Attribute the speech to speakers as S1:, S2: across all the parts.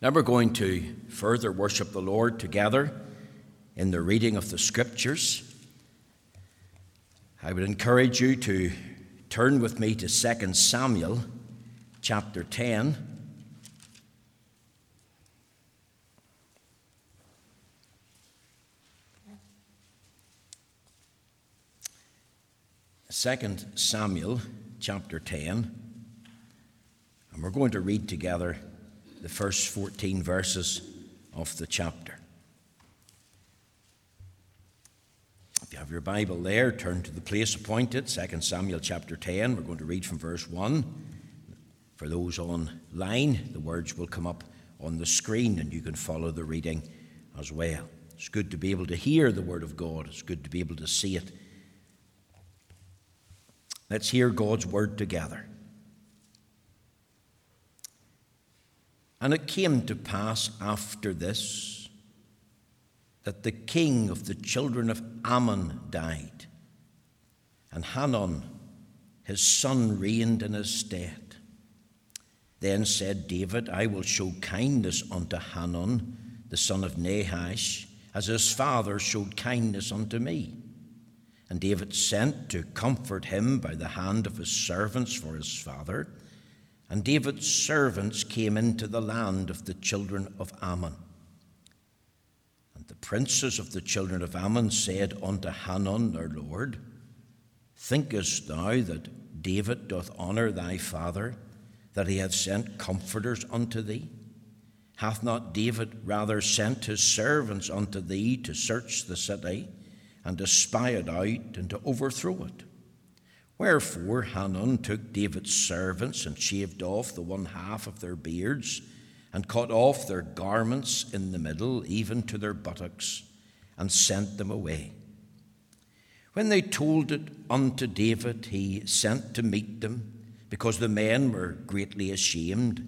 S1: Now we're going to further worship the Lord together in the reading of the Scriptures. I would encourage you to turn with me to 2 Samuel chapter 10. Second Samuel chapter 10, and we're going to read together the first 14 verses of the chapter. If you have your Bible there, turn to the place appointed, 2 Samuel chapter 10. We're going to read from verse 1. For those online, the words will come up on the screen and you can follow the reading as well. It's good to be able to hear the Word of God, it's good to be able to see it. Let's hear God's Word together. And it came to pass after this that the king of the children of Ammon died, and Hanun, his son, reigned in his stead. Then said David, I will show kindness unto Hanun, the son of Nahash, as his father showed kindness unto me. And David sent to comfort him by the hand of his servants for his father. And David's servants came into the land of the children of Ammon. And the princes of the children of Ammon said unto Hanun their lord, Thinkest thou that David doth honour thy father, that he hath sent comforters unto thee? Hath not David rather sent his servants unto thee to search the city, and to spy it out, and to overthrow it? Wherefore Hanun took David's servants and shaved off the one half of their beards, and cut off their garments in the middle, even to their buttocks, and sent them away. When they told it unto David, he sent to meet them, because the men were greatly ashamed.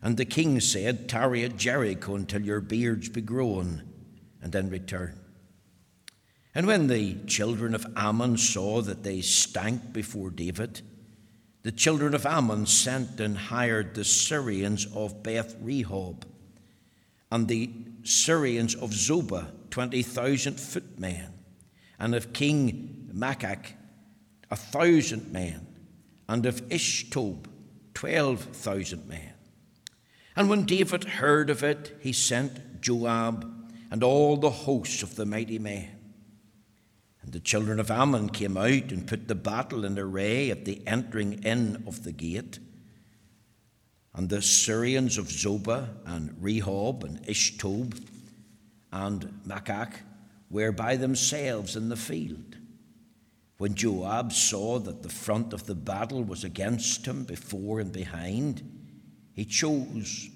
S1: And the king said, Tarry at Jericho until your beards be grown, and then return. And when the children of Ammon saw that they stank before David, the children of Ammon sent and hired the Syrians of Beth Rehob and the Syrians of Zobah, 20,000 footmen, and of King Maachah, a thousand men, and of Ishtob, 12,000 men. And when David heard of it, he sent Joab and all the hosts of the mighty men. And the children of Ammon came out and put the battle in array at the entering in of the gate. And the Syrians of Zobah and Rehob and Ishtob and Maachah were by themselves in the field. When Joab saw that the front of the battle was against him before and behind, he chose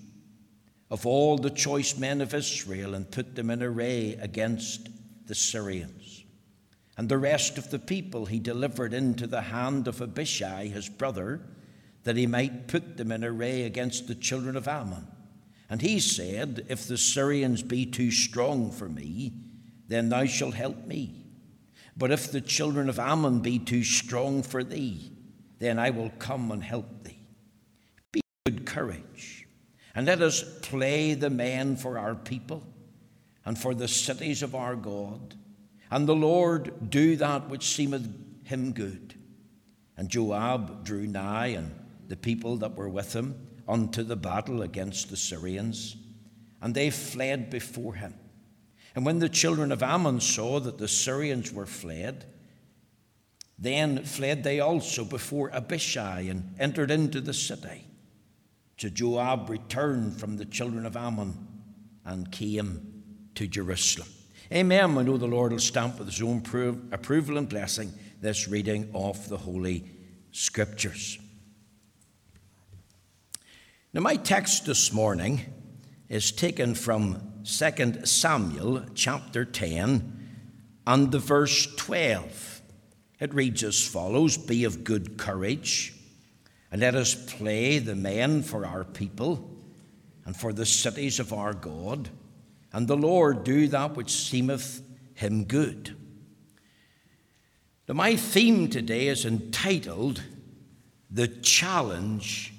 S1: of all the choice men of Israel and put them in array against the Syrians. And the rest of the people he delivered into the hand of Abishai, his brother, that he might put them in array against the children of Ammon. And he said, If the Syrians be too strong for me, then thou shalt help me. But if the children of Ammon be too strong for thee, then I will come and help thee. Be good courage, and let us play the men for our people and for the cities of our God and the Lord do that which seemeth him good. And Joab drew nigh, and the people that were with him, unto the battle against the Syrians, and they fled before him. And when the children of Ammon saw that the Syrians were fled, then fled they also before Abishai and entered into the city. So Joab returned from the children of Ammon and came to Jerusalem. Amen. We know the Lord will stamp with his own approval and blessing this reading of the Holy Scriptures. Now, my text this morning is taken from 2 Samuel chapter 10 and the verse 12. It reads as follows Be of good courage, and let us play the men for our people and for the cities of our God and the Lord do that which seemeth him good. Now, my theme today is entitled The Challenge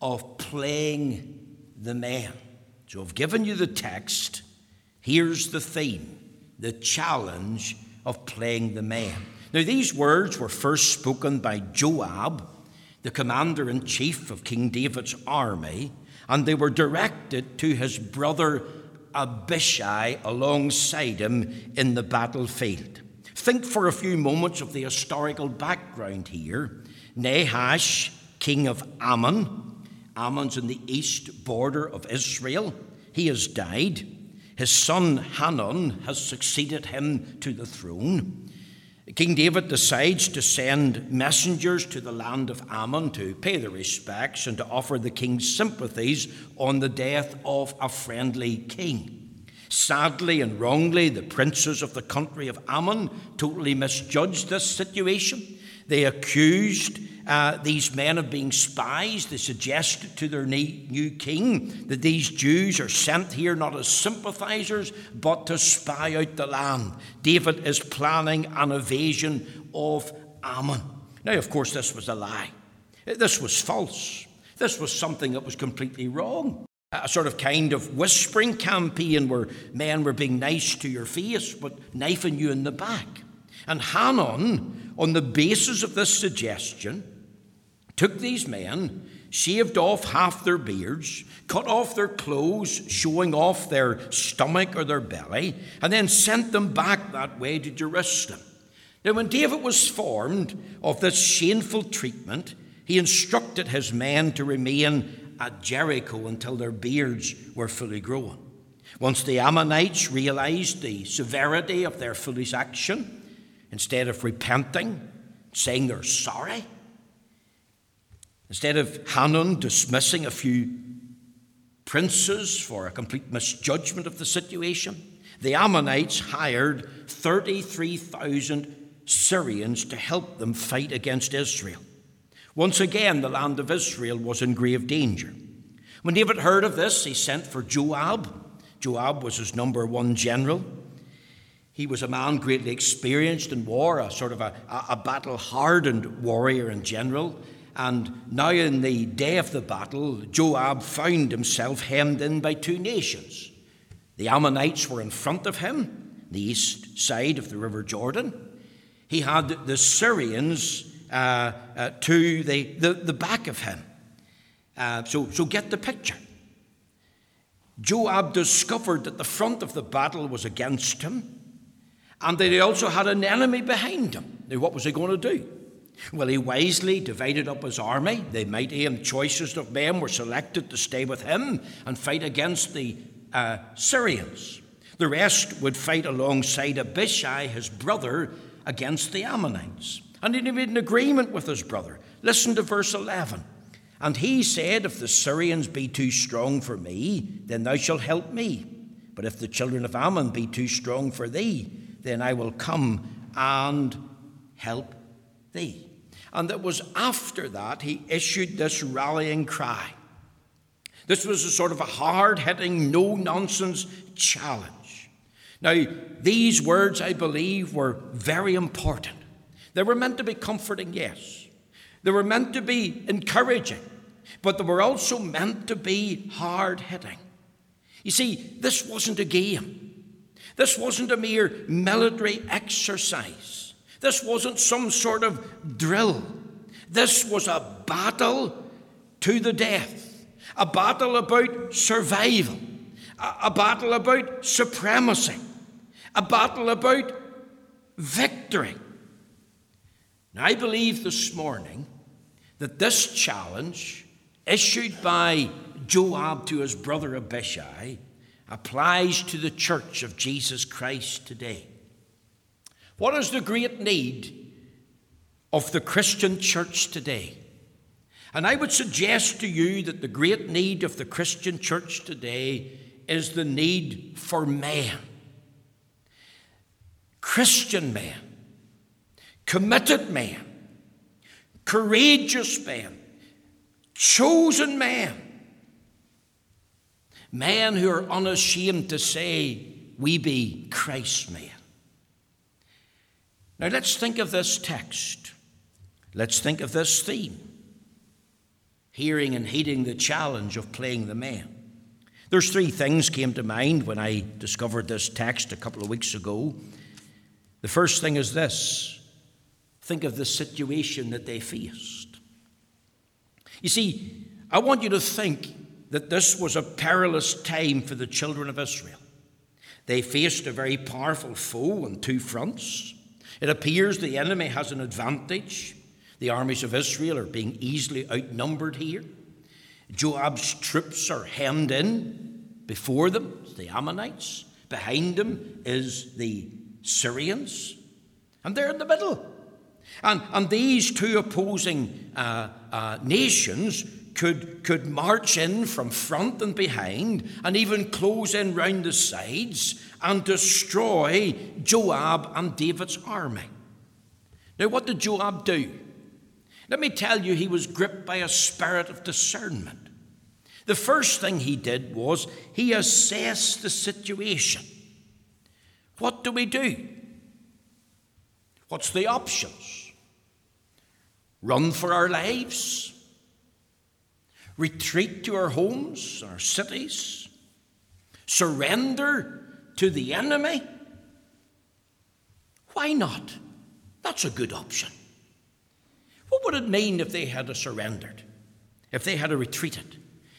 S1: of Playing the Man. So I've given you the text. Here's the theme the challenge of playing the man. Now, these words were first spoken by Joab, the commander in chief of King David's army, and they were directed to his brother Abishai alongside him in the battlefield. Think for a few moments of the historical background here. Nahash, king of Ammon, Ammon's in the east border of Israel, he has died. His son Hanun has succeeded him to the throne. King David decides to send messengers to the land of Ammon to pay their respects and to offer the king's sympathies on the death of a friendly king. Sadly and wrongly, the princes of the country of Ammon totally misjudged this situation. They accused uh, these men of being spies. They suggest to their new king that these Jews are sent here not as sympathizers, but to spy out the land. David is planning an invasion of Ammon. Now, of course, this was a lie. This was false. This was something that was completely wrong. A sort of kind of whispering campaign where men were being nice to your face, but knifing you in the back. And Hanun, on the basis of this suggestion, took these men, shaved off half their beards, cut off their clothes, showing off their stomach or their belly, and then sent them back that way to Jerusalem. Now, when David was informed of this shameful treatment, he instructed his men to remain at Jericho until their beards were fully grown. Once the Ammonites realized the severity of their foolish action, instead of repenting, saying they're sorry, Instead of Hanun dismissing a few princes for a complete misjudgment of the situation, the Ammonites hired 33,000 Syrians to help them fight against Israel. Once again, the land of Israel was in grave danger. When David heard of this, he sent for Joab. Joab was his number one general. He was a man greatly experienced in war, a sort of a, a battle hardened warrior and general. And now, in the day of the battle, Joab found himself hemmed in by two nations. The Ammonites were in front of him, the east side of the River Jordan. He had the Syrians uh, uh, to the, the, the, back of him. Uh, so, so get the picture. Joab discovered that the front of the battle was against him, and that he also had an enemy behind him. Now, what was he going to do? Well, he wisely divided up his army. The mighty and choicest of men were selected to stay with him and fight against the uh, Syrians. The rest would fight alongside Abishai, his brother, against the Ammonites. And he made an agreement with his brother. Listen to verse 11. And he said, If the Syrians be too strong for me, then thou shalt help me. But if the children of Ammon be too strong for thee, then I will come and help thee. And it was after that he issued this rallying cry. This was a sort of a hard hitting, no nonsense challenge. Now, these words, I believe, were very important. They were meant to be comforting, yes. They were meant to be encouraging, but they were also meant to be hard hitting. You see, this wasn't a game, this wasn't a mere military exercise. This wasn't some sort of drill. This was a battle to the death, a battle about survival, a, a battle about supremacy, a battle about victory. Now, I believe this morning that this challenge, issued by Joab to his brother Abishai, applies to the church of Jesus Christ today. What is the great need of the Christian church today? And I would suggest to you that the great need of the Christian church today is the need for men. Christian men, committed men, courageous men, chosen men, men who are unashamed to say, We be Christ's men. Now let's think of this text. Let's think of this theme hearing and heeding the challenge of playing the man. There's three things came to mind when I discovered this text a couple of weeks ago. The first thing is this think of the situation that they faced. You see, I want you to think that this was a perilous time for the children of Israel. They faced a very powerful foe on two fronts. It appears the enemy has an advantage. The armies of Israel are being easily outnumbered here. Joab's troops are hemmed in. Before them, the Ammonites. Behind them is the Syrians. And they're in the middle. And, and these two opposing uh, uh, nations could, could march in from front and behind and even close in round the sides and destroy Joab and David's army. Now, what did Joab do? Let me tell you, he was gripped by a spirit of discernment. The first thing he did was he assessed the situation. What do we do? What's the options? Run for our lives? Retreat to our homes, our cities, surrender to the enemy? Why not? That's a good option. What would it mean if they had surrendered? If they had retreated?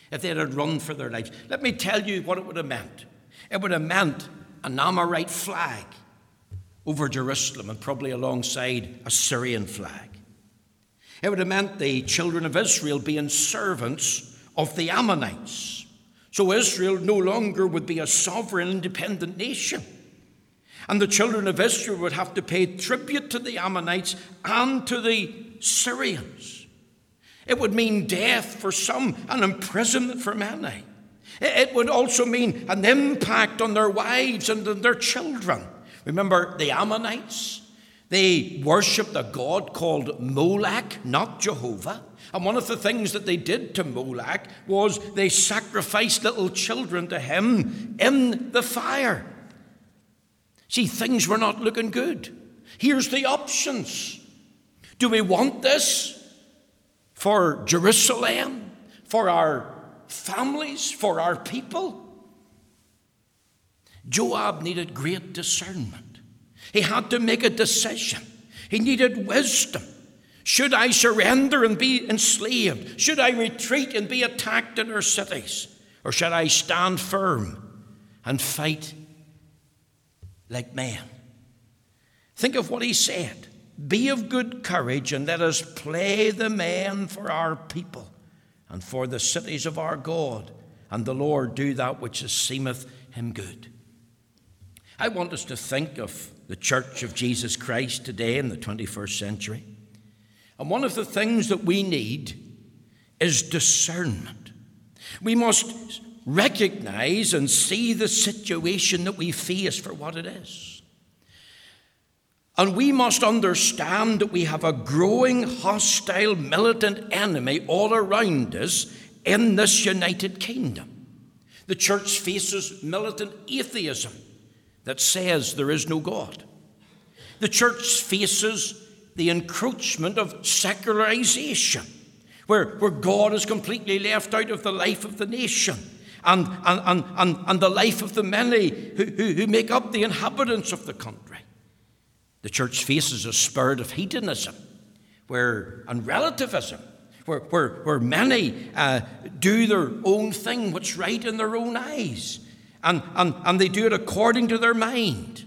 S1: If they had run for their lives? Let me tell you what it would have meant. It would have meant an Amorite flag over Jerusalem and probably alongside a Syrian flag. It would have meant the children of Israel being servants of the Ammonites. So Israel no longer would be a sovereign, independent nation. And the children of Israel would have to pay tribute to the Ammonites and to the Syrians. It would mean death for some and imprisonment for many. It would also mean an impact on their wives and on their children. Remember the Ammonites? They worshipped a god called Molech, not Jehovah. And one of the things that they did to Molech was they sacrificed little children to him in the fire. See, things were not looking good. Here's the options. Do we want this for Jerusalem, for our families, for our people? Joab needed great discernment. He had to make a decision. He needed wisdom. Should I surrender and be enslaved? Should I retreat and be attacked in our cities? Or should I stand firm and fight like men? Think of what he said Be of good courage and let us play the man for our people and for the cities of our God, and the Lord do that which seemeth him good. I want us to think of the Church of Jesus Christ today in the 21st century. And one of the things that we need is discernment. We must recognize and see the situation that we face for what it is. And we must understand that we have a growing hostile militant enemy all around us in this United Kingdom. The church faces militant atheism that says there is no God. The church faces the encroachment of secularization, where, where God is completely left out of the life of the nation and, and, and, and, and the life of the many who, who, who make up the inhabitants of the country. The church faces a spirit of hedonism where, and relativism, where, where, where many uh, do their own thing, what's right in their own eyes and, and, and they do it according to their mind.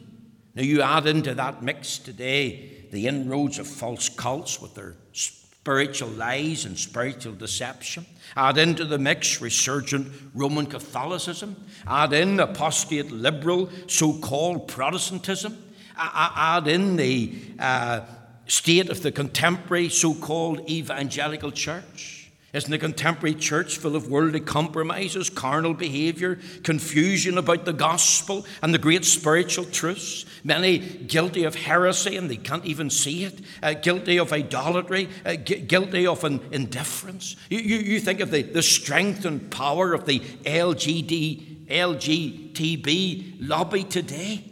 S1: Now, you add into that mix today the inroads of false cults with their spiritual lies and spiritual deception. Add into the mix resurgent Roman Catholicism. Add in apostate liberal so called Protestantism. Add in the uh, state of the contemporary so called evangelical church. Isn't the contemporary church full of worldly compromises, carnal behavior, confusion about the gospel and the great spiritual truths? Many guilty of heresy and they can't even see it, uh, guilty of idolatry, uh, gu- guilty of an indifference. You, you, you think of the, the strength and power of the LGD, LGTB lobby today.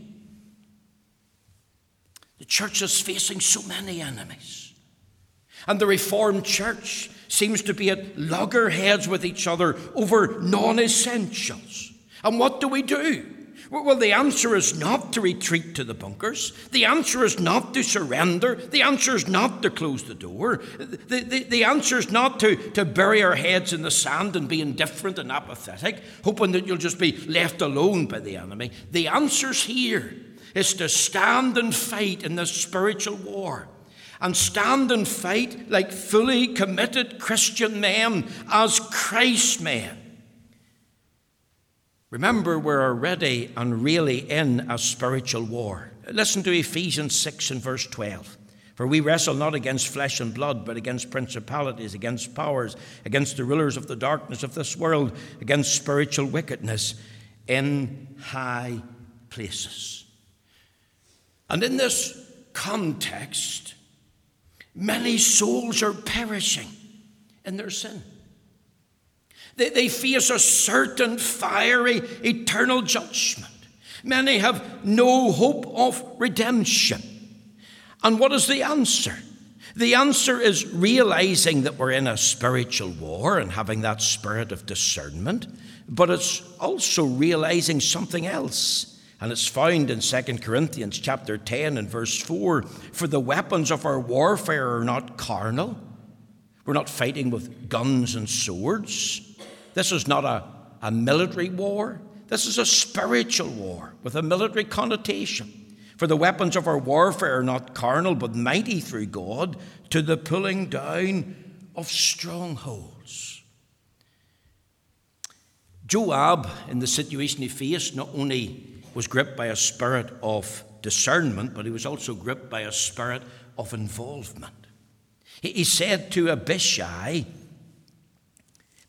S1: The church is facing so many enemies. And the Reformed Church seems to be at loggerheads with each other over non essentials. And what do we do? Well, the answer is not to retreat to the bunkers. The answer is not to surrender. The answer is not to close the door. The, the, the answer is not to, to bury our heads in the sand and be indifferent and apathetic, hoping that you'll just be left alone by the enemy. The answer's here is to stand and fight in this spiritual war. And stand and fight like fully committed Christian men as Christ men. Remember, we're already and really in a spiritual war. Listen to Ephesians 6 and verse 12. For we wrestle not against flesh and blood, but against principalities, against powers, against the rulers of the darkness of this world, against spiritual wickedness in high places. And in this context, many souls are perishing in their sin. They, they face a certain fiery eternal judgment. Many have no hope of redemption. And what is the answer? The answer is realizing that we're in a spiritual war and having that spirit of discernment, but it's also realizing something else. And it's found in 2 Corinthians chapter 10 and verse 4 For the weapons of our warfare are not carnal. We're not fighting with guns and swords. This is not a, a military war. This is a spiritual war with a military connotation. For the weapons of our warfare are not carnal, but mighty through God to the pulling down of strongholds. Joab, in the situation he faced, not only was gripped by a spirit of discernment, but he was also gripped by a spirit of involvement. He said to Abishai,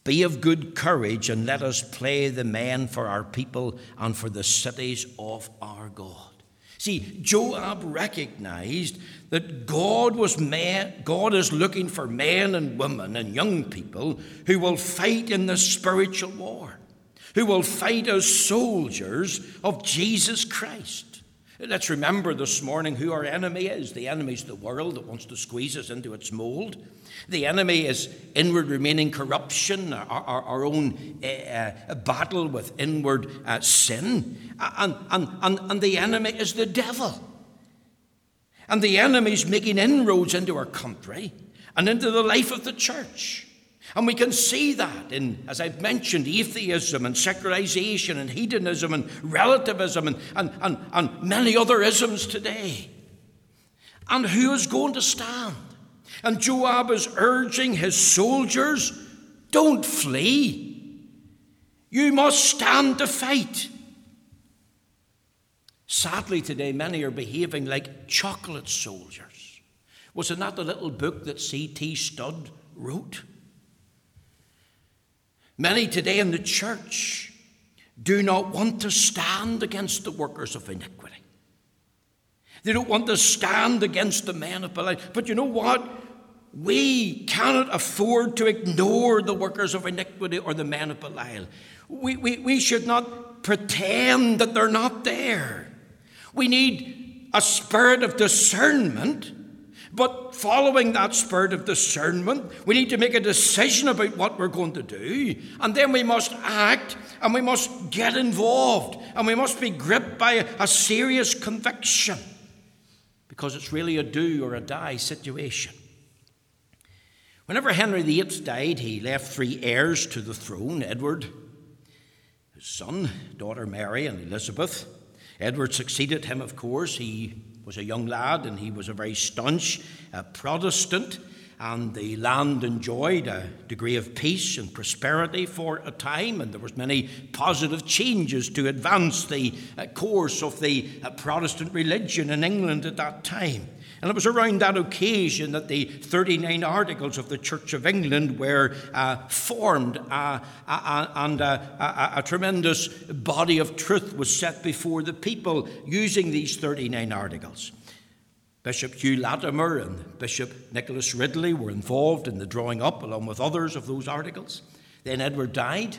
S1: be of good courage and let us play the men for our people and for the cities of our God. See, Joab recognized that God was man, God is looking for men and women and young people who will fight in the spiritual war, who will fight as soldiers of Jesus Christ. Let's remember this morning who our enemy is. The enemy is the world that wants to squeeze us into its mold. The enemy is inward remaining corruption, our, our, our own uh, battle with inward uh, sin. And, and, and, and the enemy is the devil. And the enemy is making inroads into our country and into the life of the church. And we can see that in, as I've mentioned, atheism and secularization and hedonism and relativism and, and, and, and many other isms today. And who is going to stand? And Joab is urging his soldiers don't flee. You must stand to fight. Sadly, today, many are behaving like chocolate soldiers. Was it not the little book that C.T. Studd wrote? Many today in the church do not want to stand against the workers of iniquity. They don't want to stand against the men of Belial. But you know what? We cannot afford to ignore the workers of iniquity or the men of Belial. We, we, we should not pretend that they're not there. We need a spirit of discernment but following that spirit of discernment, we need to make a decision about what we're going to do. And then we must act and we must get involved and we must be gripped by a, serious conviction because it's really a do or a die situation. Whenever Henry VIII died, he left three heirs to the throne Edward, his son, daughter Mary, and Elizabeth. Edward succeeded him, of course. He was a young lad and he was a very staunch uh, Protestant. And the land enjoyed a degree of peace and prosperity for a time, and there was many positive changes to advance the uh, course of the uh, Protestant religion in England at that time. And it was around that occasion that the 39 Articles of the Church of England were uh, formed, uh, uh, uh and a, a tremendous body of truth was set before the people using these 39 Articles. Bishop Hugh Latimer and Bishop Nicholas Ridley were involved in the drawing up, along with others, of those articles. Then Edward died.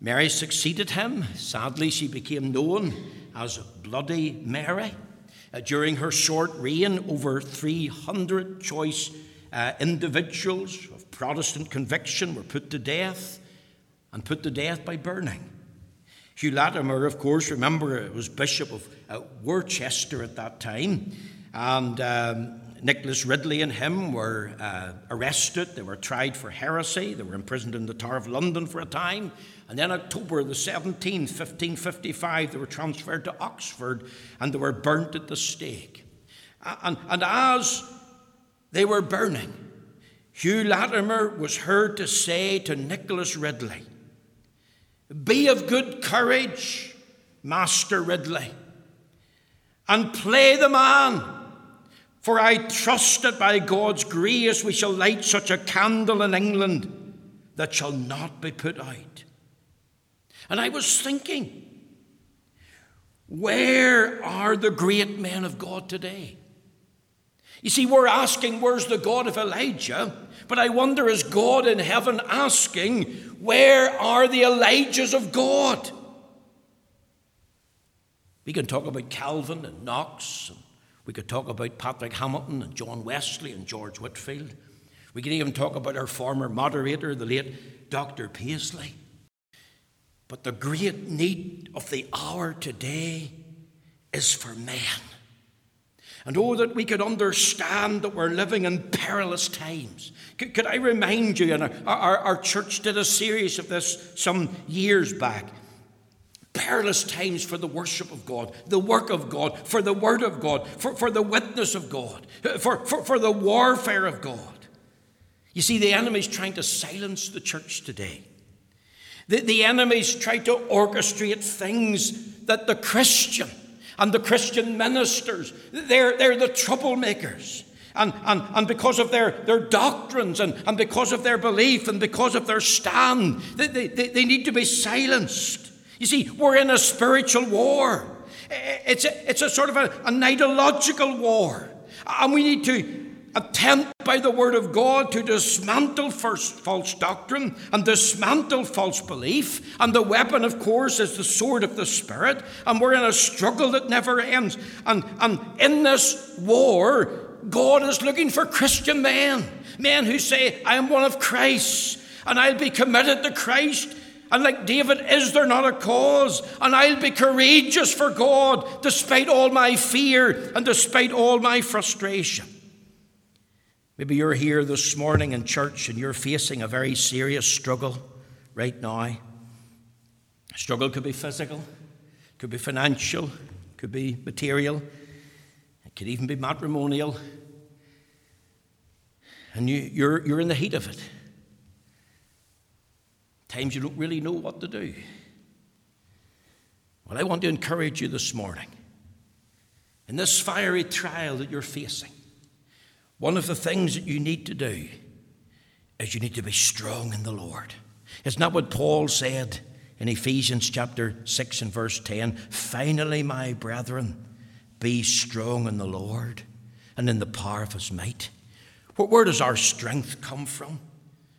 S1: Mary succeeded him. Sadly, she became known as Bloody Mary. Uh, during her short reign, over 300 choice uh, individuals of Protestant conviction were put to death and put to death by burning. Hugh Latimer, of course, remember, was Bishop of uh, Worcester at that time, and um, Nicholas Ridley and him were uh, arrested. They were tried for heresy. They were imprisoned in the Tower of London for a time. And then, October the 17th, 1555, they were transferred to Oxford and they were burnt at the stake. And, and as they were burning, Hugh Latimer was heard to say to Nicholas Ridley, Be of good courage, Master Ridley, and play the man. For I trust that by God's grace we shall light such a candle in England that shall not be put out. And I was thinking, where are the great men of God today? You see, we're asking, where's the God of Elijah? But I wonder, is God in heaven asking, where are the Elijahs of God? We can talk about Calvin and Knox, and we could talk about Patrick Hamilton and John Wesley and George Whitefield. We can even talk about our former moderator, the late Dr. Paisley. But the great need of the hour today is for men. And oh, that we could understand that we're living in perilous times. Could, could I remind you, and our, our, our church did a series of this some years back. Perilous times for the worship of God, the work of God, for the word of God, for, for the witness of God, for, for, for the warfare of God. You see, the enemy's trying to silence the church today. The, the enemy's trying to orchestrate things that the Christian and the Christian ministers, they're, they're the troublemakers. And, and, and because of their, their doctrines and, and because of their belief and because of their stand, they, they, they need to be silenced. You see, we're in a spiritual war. It's a, it's a sort of a, an ideological war. And we need to attempt by the Word of God to dismantle false doctrine and dismantle false belief. And the weapon, of course, is the sword of the Spirit. And we're in a struggle that never ends. And, and in this war, God is looking for Christian men, men who say, I am one of Christ, and I'll be committed to Christ. And like David, is there not a cause? And I'll be courageous for God despite all my fear and despite all my frustration. Maybe you're here this morning in church and you're facing a very serious struggle right now. Struggle could be physical, could be financial, could be material, it could even be matrimonial. And you, you're, you're in the heat of it. Times you don't really know what to do. Well, I want to encourage you this morning in this fiery trial that you're facing. One of the things that you need to do is you need to be strong in the Lord. Isn't that what Paul said in Ephesians chapter 6 and verse 10? Finally, my brethren, be strong in the Lord and in the power of his might. Where does our strength come from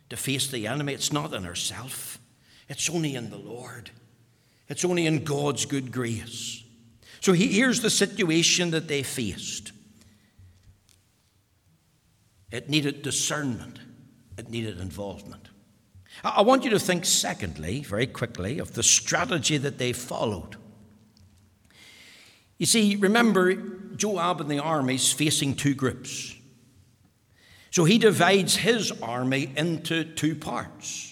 S1: to face the enemy? It's not in ourselves, it's only in the Lord, it's only in God's good grace. So here's the situation that they faced. It needed discernment, it needed involvement. I want you to think, secondly, very quickly, of the strategy that they followed. You see, remember, Joab and the armies facing two groups. So he divides his army into two parts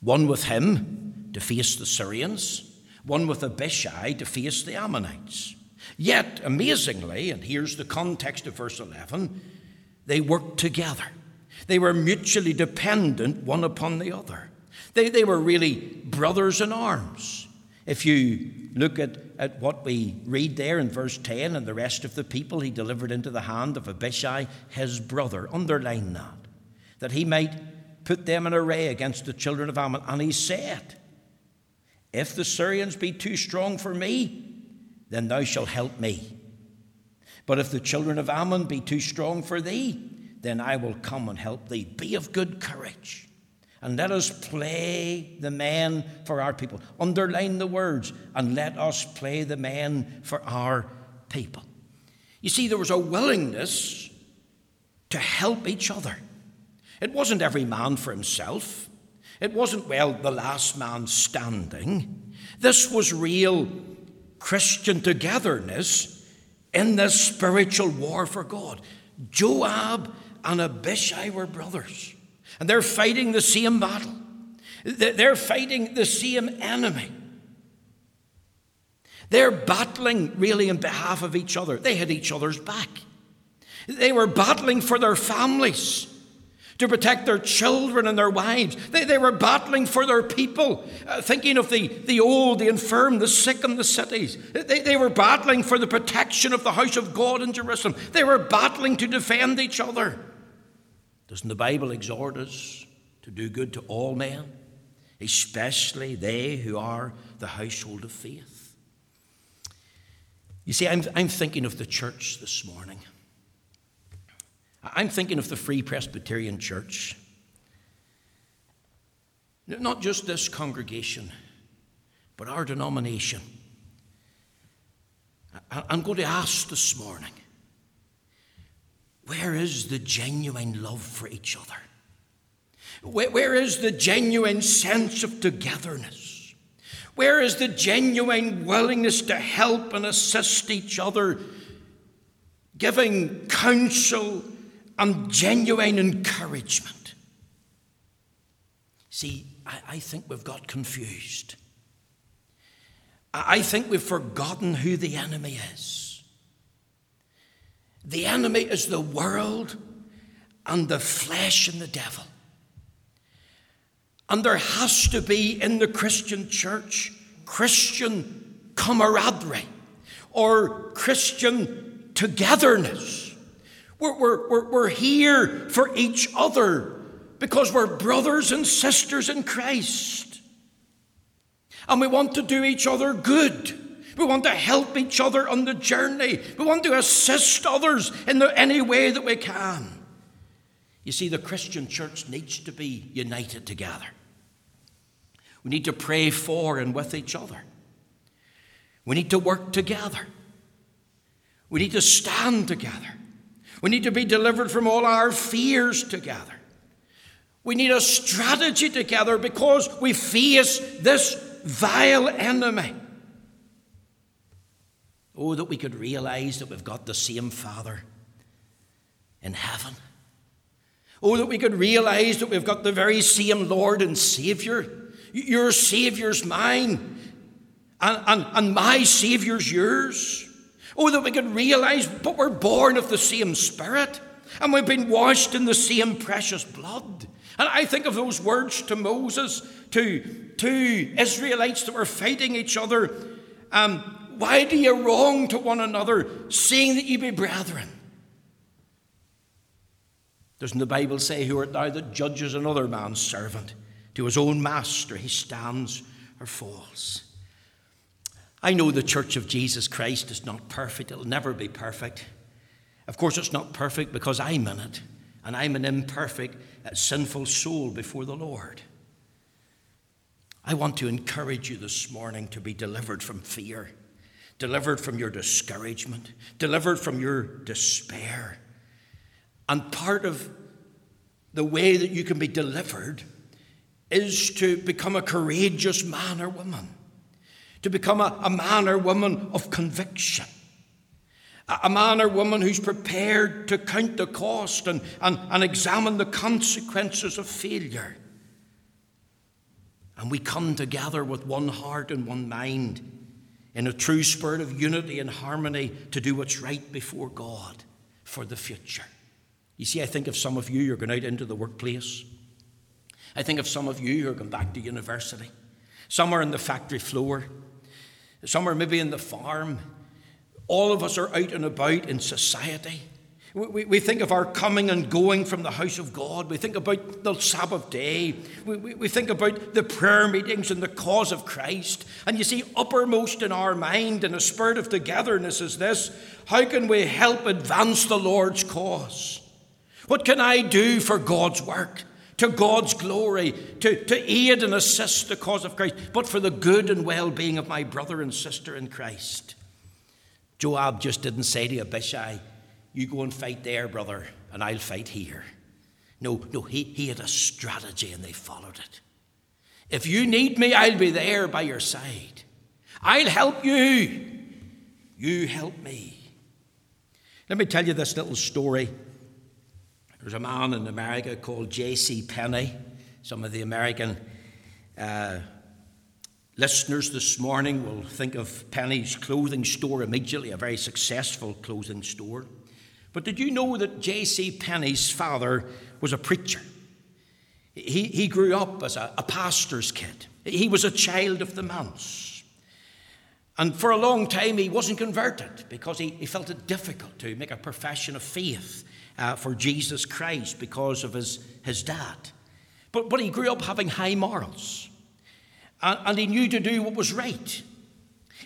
S1: one with him to face the Syrians, one with Abishai to face the Ammonites. Yet, amazingly, and here's the context of verse 11, they worked together. They were mutually dependent one upon the other. They, they were really brothers in arms. If you look at, at what we read there in verse 10 and the rest of the people he delivered into the hand of Abishai, his brother, underline that, that he might put them in array against the children of Ammon. And he said, If the Syrians be too strong for me, then thou shalt help me. But if the children of Ammon be too strong for thee, then I will come and help thee. Be of good courage. And let us play the men for our people. Underline the words, and let us play the men for our people. You see, there was a willingness to help each other. It wasn't every man for himself. It wasn't, well, the last man standing. This was real Christian togetherness in this spiritual war for God. Joab and Abishai were brothers, and they're fighting the same battle. They're fighting the same enemy. They're battling really in behalf of each other. They had each other's back. They were battling for their families, to protect their children and their wives. They, they were battling for their people, uh, thinking of the, the old, the infirm, the sick in the cities. They, they were battling for the protection of the house of God in Jerusalem. They were battling to defend each other. Doesn't the Bible exhort us to do good to all men, especially they who are the household of faith? You see, I'm, I'm thinking of the church this morning. I'm thinking of the Free Presbyterian Church. Not just this congregation, but our denomination. I'm going to ask this morning where is the genuine love for each other? Where is the genuine sense of togetherness? Where is the genuine willingness to help and assist each other, giving counsel and genuine encouragement. See, I, I think we've got confused. I, I think we've forgotten who the enemy is. The enemy is the world and the flesh and the devil. And there has to be in the Christian church Christian camaraderie or Christian togetherness. We're, we're, we're, we're here for each other because we're brothers and sisters in Christ. And we want to do each other good. We want to help each other on the journey. We want to assist others in the, any way that we can. You see, the Christian church needs to be united together. We need to pray for and with each other. We need to work together. We need to stand together. We need to be delivered from all our fears together. We need a strategy together because we face this vile enemy. Oh, that we could realize that we've got the same Father in heaven. Oh, that we could realize that we've got the very same Lord and Savior. Your Savior's mine, and, and, and my Savior's yours. Oh, that we could realize, but we're born of the same Spirit, and we've been washed in the same precious blood. And I think of those words to Moses, to, to Israelites that were fighting each other. Um, why do you wrong to one another, seeing that ye be brethren? Doesn't the Bible say, Who art thou that judges another man's servant? To his own master he stands or falls. I know the Church of Jesus Christ is not perfect, it'll never be perfect. Of course, it's not perfect because I'm in it, and I'm an imperfect, uh, sinful soul before the Lord. I want to encourage you this morning to be delivered from fear, delivered from your discouragement, delivered from your despair. And part of the way that you can be delivered is to become a courageous man or woman to become a, a man or woman of conviction. A, man or woman who's prepared to count the cost and, and, and examine the consequences of failure. And we come together with one heart and one mind in a true spirit of unity and harmony to do what's right before God for the future. You see, I think of some of you who are going out into the workplace. I think of some of you who are going back to university. Some are in the factory floor. Some are maybe in the farm. All of us are out and about in society. We, we, we, think of our coming and going from the house of God. We think about the Sabbath day. We, we, we think about the prayer meetings and the cause of Christ. And you see, uppermost in our mind, in a spirit of togetherness, is this how can we help advance the Lord's cause? What can I do for God's work? To God's glory, to, to aid and assist the cause of Christ, but for the good and well being of my brother and sister in Christ. Joab just didn't say to Abishai, You go and fight there, brother, and I'll fight here. No, no, he, he had a strategy and they followed it. If you need me, I'll be there by your side. I'll help you. You help me. Let me tell you this little story. There's a man in America called J.C. Penney. Some of the American uh, listeners this morning will think of Penney's clothing store immediately, a very successful clothing store. But did you know that J.C. Penney's father was a preacher? He, he grew up as a, a pastor's kid. He was a child of the manse. And for a long time, he wasn't converted because he, he felt it difficult to make a profession of faith uh, for Jesus Christ because of his, his dad. But, but he grew up having high morals. And, and he knew to do what was right.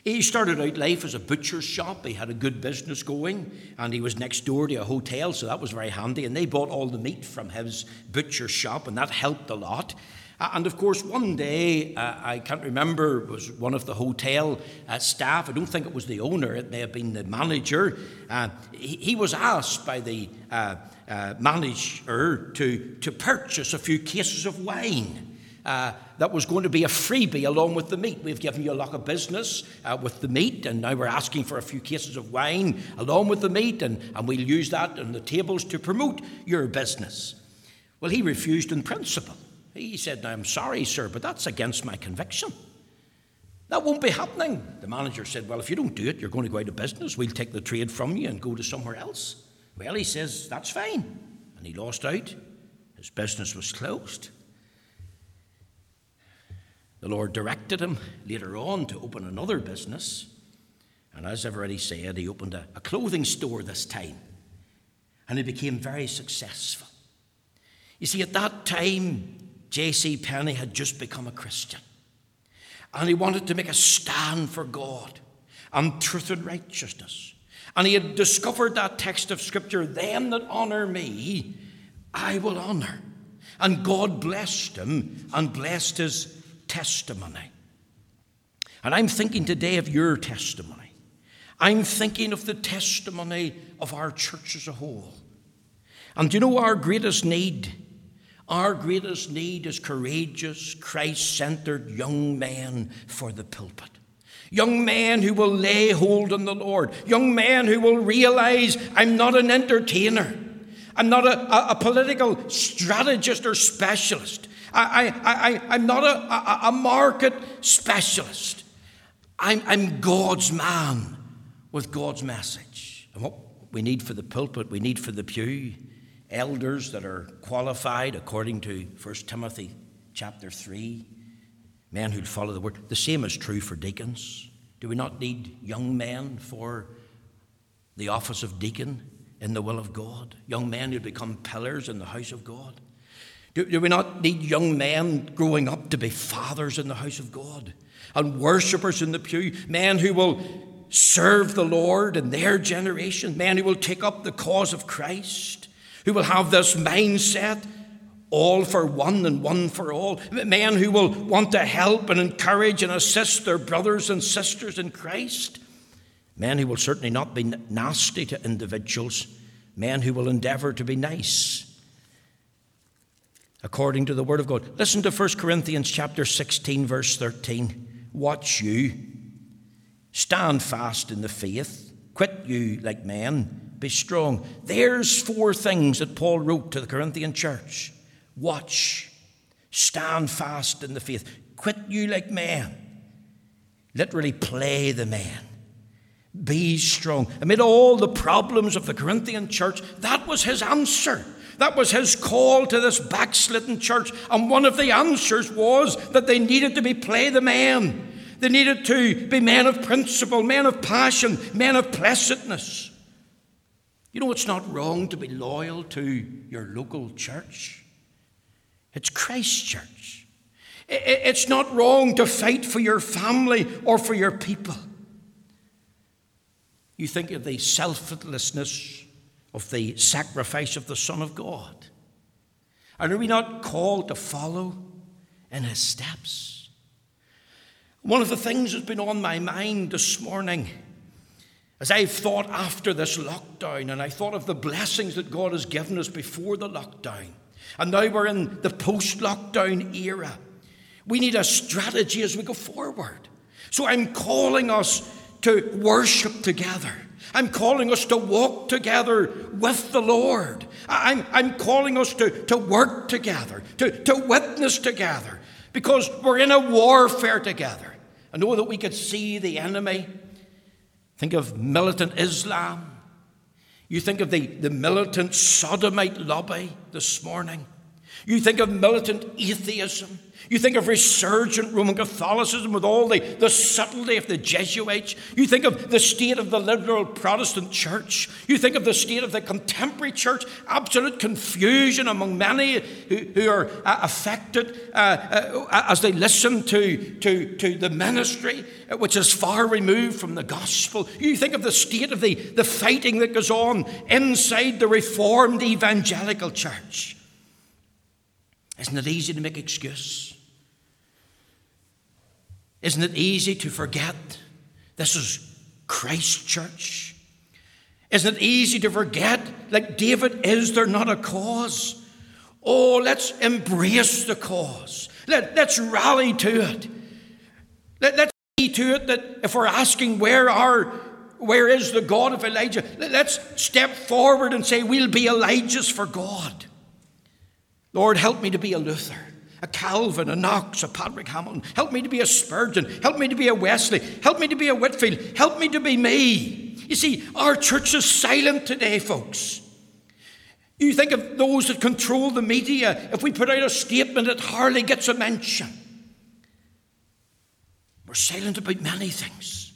S1: He started out life as a butcher's shop. He had a good business going, and he was next door to a hotel, so that was very handy. And they bought all the meat from his butcher's shop, and that helped a lot. And of course, one day, uh, I can't remember, was one of the hotel uh, staff, I don't think it was the owner, it may have been the manager. Uh, he, he, was asked by the uh, uh, manager to, to purchase a few cases of wine uh, that was going to be a freebie along with the meat. We've given you a lot of business with the meat, and now we're asking for a few cases of wine along with the meat, and, and we'll use that on the tables to promote your business. Well, he refused in principle. He said, I'm sorry, sir, but that's against my conviction. That won't be happening. The manager said, Well, if you don't do it, you're going to go out of business. We'll take the trade from you and go to somewhere else. Well, he says, That's fine. And he lost out. His business was closed. The Lord directed him later on to open another business. And as I've already said, he opened a, a clothing store this time. And he became very successful. You see, at that time, J.C. Penney had just become a Christian. And he wanted to make a stand for God and truth and righteousness. And he had discovered that text of Scripture them that honour me, I will honour. And God blessed him and blessed his testimony. And I'm thinking today of your testimony. I'm thinking of the testimony of our church as a whole. And do you know our greatest need? Our greatest need is courageous, Christ centered young men for the pulpit. Young men who will lay hold on the Lord. Young men who will realize I'm not an entertainer. I'm not a, a, a political strategist or specialist. I, I, I, I'm not a, a, a, market specialist. I'm, I'm God's man with God's message. And what we need for the pulpit, we need for the pew, elders that are qualified according to 1 Timothy chapter 3, men who follow the word. The same is true for deacons. Do we not need young men for the office of deacon in the will of God? Young men who become pillars in the house of God? Do, do we not need young men growing up to be fathers in the house of God and worshippers in the pew? Men who will serve the Lord in their generation, men who will take up the cause of Christ, who will have this mindset all for one and one for all. Men who will want to help and encourage and assist their brothers and sisters in Christ. Men who will certainly not be nasty to individuals. Men who will endeavor to be nice according to the word of God. Listen to 1 Corinthians chapter 16 verse 13. Watch you. Stand fast in the faith. Quit you like men. Be strong. There's four things that Paul wrote to the Corinthian church. Watch. Stand fast in the faith. Quit you like men. Literally play the man. Be strong. Amid all the problems of the Corinthian church, that was his answer. That was his call to this backslidden church. And one of the answers was that they needed to be play the man. They needed to be men of principle, men of passion, men of blessedness. You know, it's not wrong to be loyal to your local church. It's Christ's church. It's not wrong to fight for your family or for your people. You think of the selflessness of the sacrifice of the Son of God? And are we not called to follow in his steps? One of the things that's been on my mind this morning as I've thought after this lockdown and I thought of the blessings that God has given us before the lockdown, And now we're in the post lockdown era. We need a strategy as we go forward. So I'm calling us to worship together. I'm calling us to walk together with the Lord. I'm, I'm calling us to, to work together, to, to witness together, because we're in a warfare together. I know that we could see the enemy. Think of militant Islam. You think of the, the militant sodomite lobby this morning. You think of militant atheism. You think of resurgent Roman Catholicism with all the, the subtlety of the Jesuits. You think of the state of the liberal Protestant church. You think of the state of the contemporary church. Absolute confusion among many who, who are uh, affected uh, uh, as they listen to, to, to the ministry, uh, which is far removed from the gospel. You think of the state of the, the fighting that goes on inside the Reformed evangelical church. Isn't it easy to make excuse? Isn't it easy to forget this is Christ's church? Isn't it easy to forget, like David, is there not a cause? Oh, let's embrace the cause. Let, let's rally to it. Let, let's see to it that if we're asking where are where is the God of Elijah, let's step forward and say we'll be Elijahs for God. Lord, help me to be a Luther a Calvin, a Knox, a Patrick Hamilton. Help me to be a Spurgeon. Help me to be a Wesley. Help me to be a Whitefield. Help me to be me. You see, our church is silent today, folks. You think of those that control the media. If we put out a statement, it hardly gets a mention. We're silent about many things.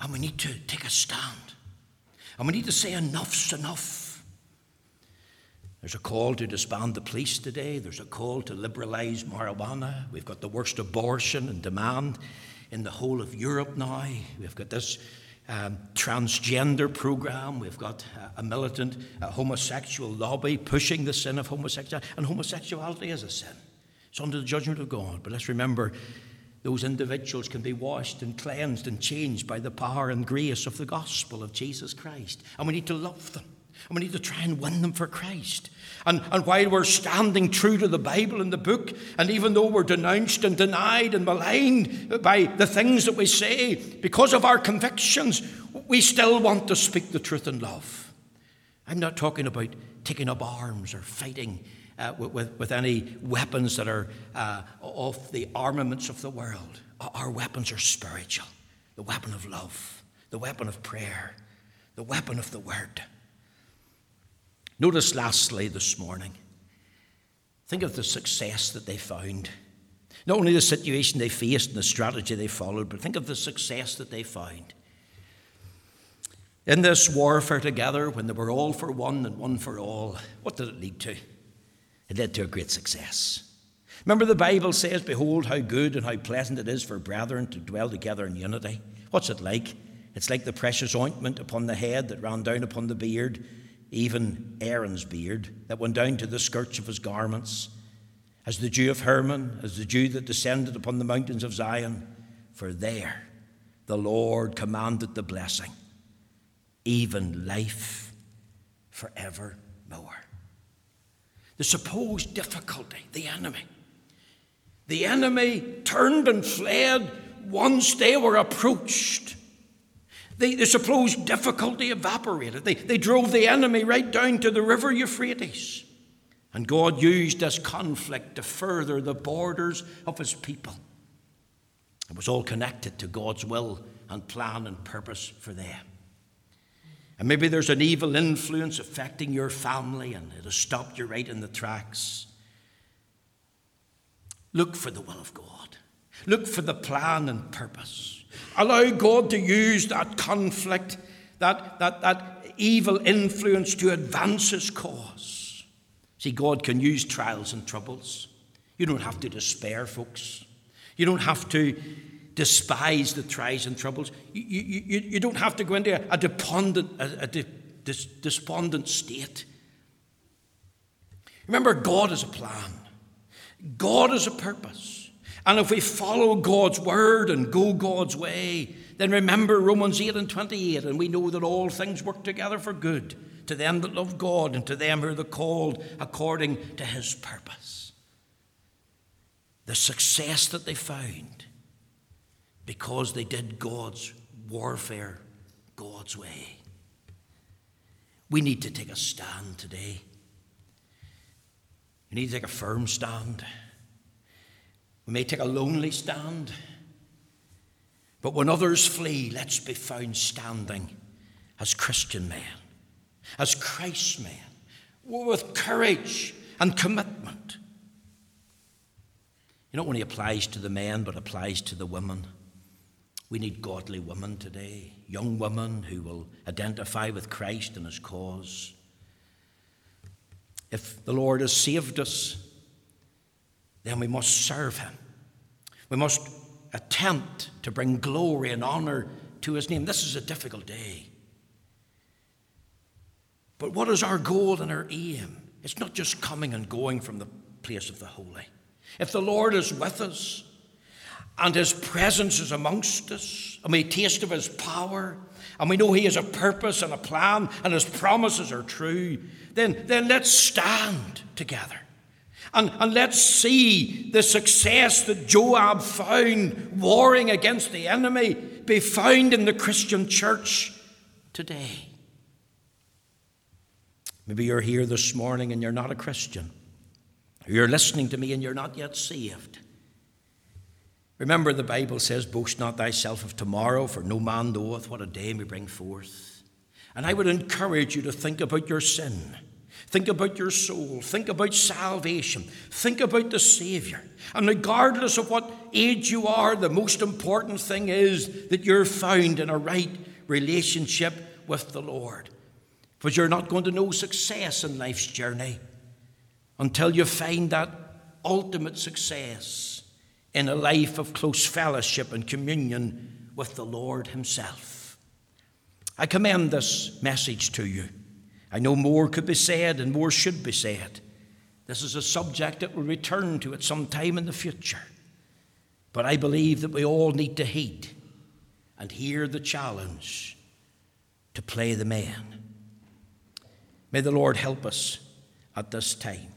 S1: And we need to take a stand. And we need to say enough's enough. There's a call to disband the police today. There's a call to liberalise marijuana. We've got the worst abortion and demand in the whole of Europe now. We've got this um, transgender program. We've got uh, a militant uh, homosexual lobby pushing the sin of homosexuality. And homosexuality is a sin. It's under the judgment of God. But let's remember those individuals can be washed and cleansed and changed by the power and grace of the gospel of Jesus Christ. And we need to love them. And we need to try and win them for Christ. And, and while we're standing true to the Bible and the book, and even though we're denounced and denied and maligned by the things that we say, because of our convictions, we still want to speak the truth in love. I'm not talking about taking up arms or fighting uh, with, with, with, any weapons that are uh, of the armaments of the world. Our weapons are spiritual the weapon of love, the weapon of prayer, the weapon of the word. Notice lastly this morning, think of the success that they found. Not only the situation they faced and the strategy they followed, but think of the success that they found. In this warfare together, when they were all for one and one for all, what did it lead to? It led to a great success. Remember, the Bible says, Behold, how good and how pleasant it is for brethren to dwell together in unity. What's it like? It's like the precious ointment upon the head that ran down upon the beard even Aaron's beard, that went down to the skirts of his garments, as the dew of Hermon, as the dew that descended upon the mountains of Zion. For there the Lord commanded the blessing, even life forevermore. The supposed difficulty, the enemy. The enemy turned and fled once they were approached the, the supposed difficulty evaporated. They, they drove the enemy right down to the river Euphrates. And God used this conflict to further the borders of his people. It was all connected to God's will and plan and purpose for them. And maybe there's an evil influence affecting your family and it has stopped you right in the tracks. Look for the will of God, look for the plan and purpose. Allow God to use that conflict, that, that, that evil influence to advance his cause. See, God can use trials and troubles. You don't have to despair, folks. You don't have to despise the trials and troubles. You, you, you, don't have to go into a, a despondent, a, a dis, despondent state. Remember, God has a plan, God has a purpose. And if we follow God's word and go God's way, then remember Romans 8 and 28, and we know that all things work together for good to them that love God and to them who are the called according to his purpose. The success that they found because they did God's warfare God's way. We need to take a stand today. We need to take a firm stand. May take a lonely stand. But when others flee, let's be found standing as Christian men, as Christ men, with courage and commitment. It only applies to the men, but applies to the women. We need godly women today, young women who will identify with Christ and his cause. If the Lord has saved us, then we must serve him. We must attempt to bring glory and honor to his name. This is a difficult day. But what is our goal and our aim? It's not just coming and going from the place of the holy. If the Lord is with us, and His presence is amongst us, and we taste of His power, and we know He has a purpose and a plan, and His promises are true, then, then let's stand together. And, and let's see the success that Joab found warring against the enemy be found in the Christian church today. Maybe you're here this morning and you're not a Christian. You're listening to me and you're not yet saved. Remember, the Bible says, Boast not thyself of tomorrow, for no man knoweth what a day may bring forth. And I would encourage you to think about your sin. Think about your soul. Think about salvation. Think about the Savior. And regardless of what age you are, the most important thing is that you're found in a right relationship with the Lord. Because you're not going to know success in life's journey until you find that ultimate success in a life of close fellowship and communion with the Lord Himself. I commend this message to you. I know more could be said and more should be said. This is a subject that we'll return to at some time in the future. But I believe that we all need to heed and hear the challenge to play the man. May the Lord help us at this time.